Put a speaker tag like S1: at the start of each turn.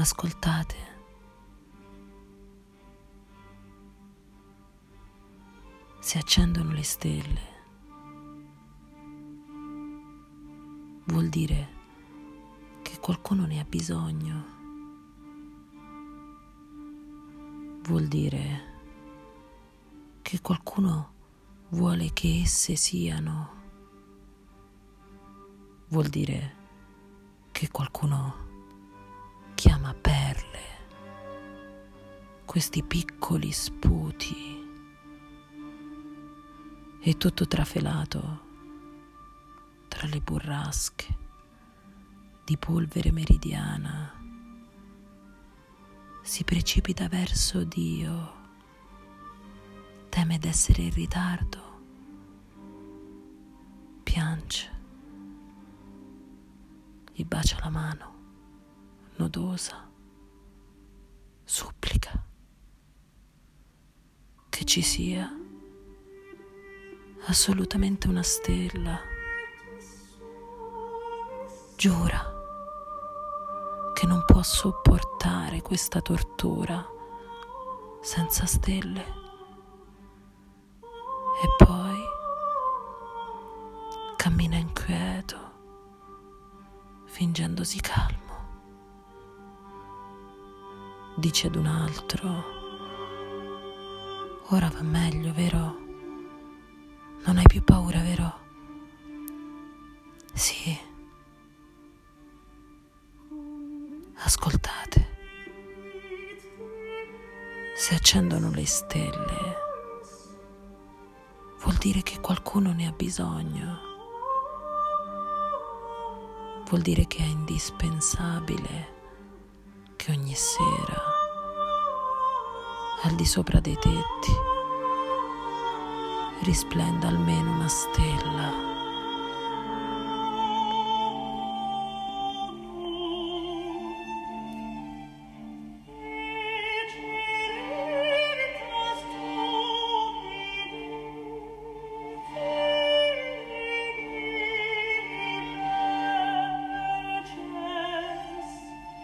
S1: Ascoltate. Si accendono le stelle. Vuol dire che qualcuno ne ha bisogno. Vuol dire che qualcuno vuole che esse siano. Vuol dire che qualcuno questi piccoli sputi, e tutto trafelato tra le burrasche di polvere meridiana, si precipita verso Dio, teme d'essere in ritardo, piange, gli bacia la mano nodosa, che ci sia assolutamente una stella. Giura che non può sopportare questa tortura senza stelle. E poi cammina inquieto, fingendosi calmo dice ad un altro, ora va meglio, vero? Non hai più paura, vero? Sì. Ascoltate. Se accendono le stelle, vuol dire che qualcuno ne ha bisogno. Vuol dire che è indispensabile che ogni sera, al di sopra dei tetti, risplenda almeno una stella.